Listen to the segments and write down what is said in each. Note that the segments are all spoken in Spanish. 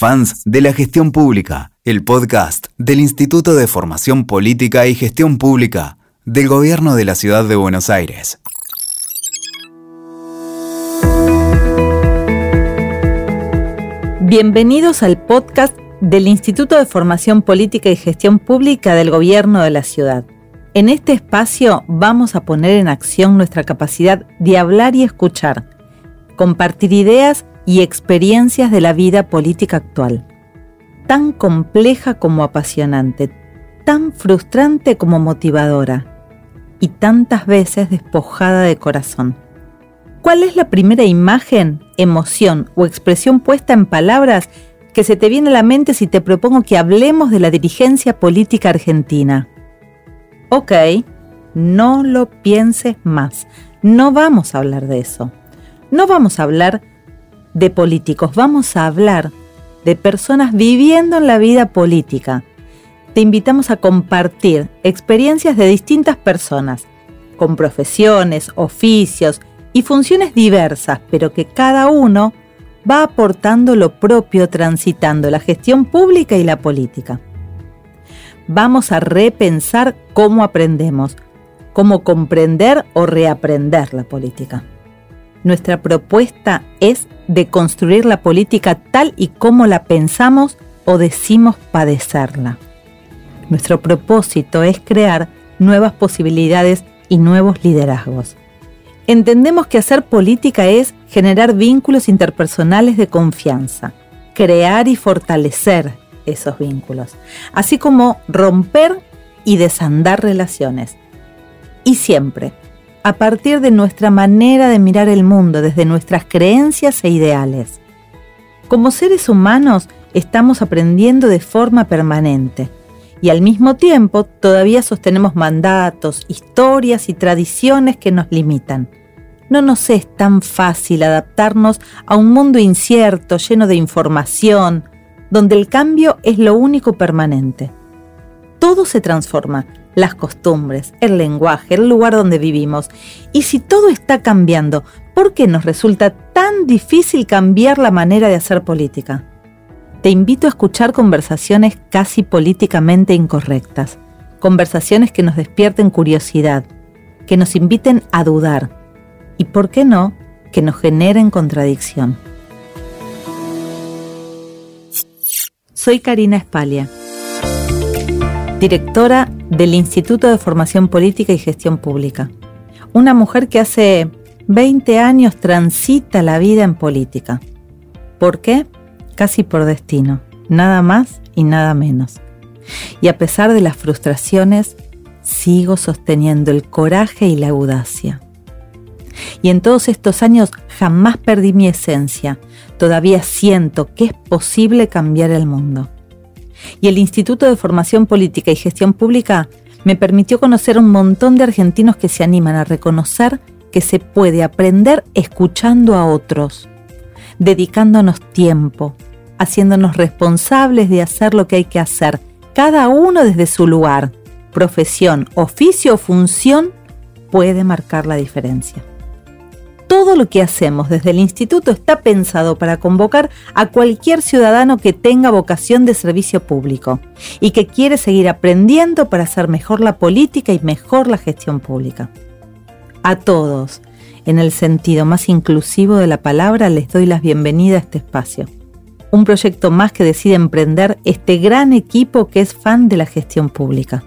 Fans de la Gestión Pública, el podcast del Instituto de Formación Política y Gestión Pública del Gobierno de la Ciudad de Buenos Aires. Bienvenidos al podcast del Instituto de Formación Política y Gestión Pública del Gobierno de la Ciudad. En este espacio vamos a poner en acción nuestra capacidad de hablar y escuchar, compartir ideas y experiencias de la vida política actual, tan compleja como apasionante, tan frustrante como motivadora y tantas veces despojada de corazón. ¿Cuál es la primera imagen, emoción o expresión puesta en palabras que se te viene a la mente si te propongo que hablemos de la dirigencia política argentina? Ok, no lo pienses más. No vamos a hablar de eso. No vamos a hablar de políticos, vamos a hablar de personas viviendo en la vida política. Te invitamos a compartir experiencias de distintas personas, con profesiones, oficios y funciones diversas, pero que cada uno va aportando lo propio transitando la gestión pública y la política. Vamos a repensar cómo aprendemos, cómo comprender o reaprender la política. Nuestra propuesta es de construir la política tal y como la pensamos o decimos padecerla. Nuestro propósito es crear nuevas posibilidades y nuevos liderazgos. Entendemos que hacer política es generar vínculos interpersonales de confianza, crear y fortalecer esos vínculos, así como romper y desandar relaciones. Y siempre a partir de nuestra manera de mirar el mundo, desde nuestras creencias e ideales. Como seres humanos estamos aprendiendo de forma permanente y al mismo tiempo todavía sostenemos mandatos, historias y tradiciones que nos limitan. No nos es tan fácil adaptarnos a un mundo incierto, lleno de información, donde el cambio es lo único permanente. Todo se transforma, las costumbres, el lenguaje, el lugar donde vivimos. Y si todo está cambiando, ¿por qué nos resulta tan difícil cambiar la manera de hacer política? Te invito a escuchar conversaciones casi políticamente incorrectas, conversaciones que nos despierten curiosidad, que nos inviten a dudar y, ¿por qué no?, que nos generen contradicción. Soy Karina Espalia directora del Instituto de Formación Política y Gestión Pública. Una mujer que hace 20 años transita la vida en política. ¿Por qué? Casi por destino, nada más y nada menos. Y a pesar de las frustraciones, sigo sosteniendo el coraje y la audacia. Y en todos estos años jamás perdí mi esencia. Todavía siento que es posible cambiar el mundo y el Instituto de Formación Política y Gestión Pública me permitió conocer un montón de argentinos que se animan a reconocer que se puede aprender escuchando a otros, dedicándonos tiempo, haciéndonos responsables de hacer lo que hay que hacer, cada uno desde su lugar, profesión, oficio o función puede marcar la diferencia todo lo que hacemos desde el instituto está pensado para convocar a cualquier ciudadano que tenga vocación de servicio público y que quiere seguir aprendiendo para hacer mejor la política y mejor la gestión pública. A todos, en el sentido más inclusivo de la palabra, les doy la bienvenida a este espacio. Un proyecto más que decide emprender este gran equipo que es fan de la gestión pública.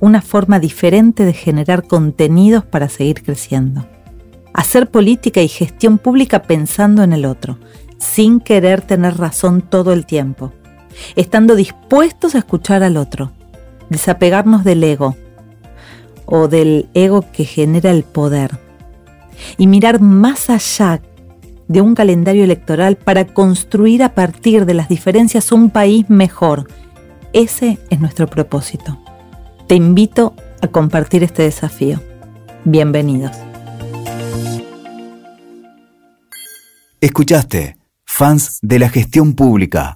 Una forma diferente de generar contenidos para seguir creciendo hacer política y gestión pública pensando en el otro, sin querer tener razón todo el tiempo, estando dispuestos a escuchar al otro, desapegarnos del ego o del ego que genera el poder y mirar más allá de un calendario electoral para construir a partir de las diferencias un país mejor. Ese es nuestro propósito. Te invito a compartir este desafío. Bienvenidos. Escuchaste, fans de la gestión pública.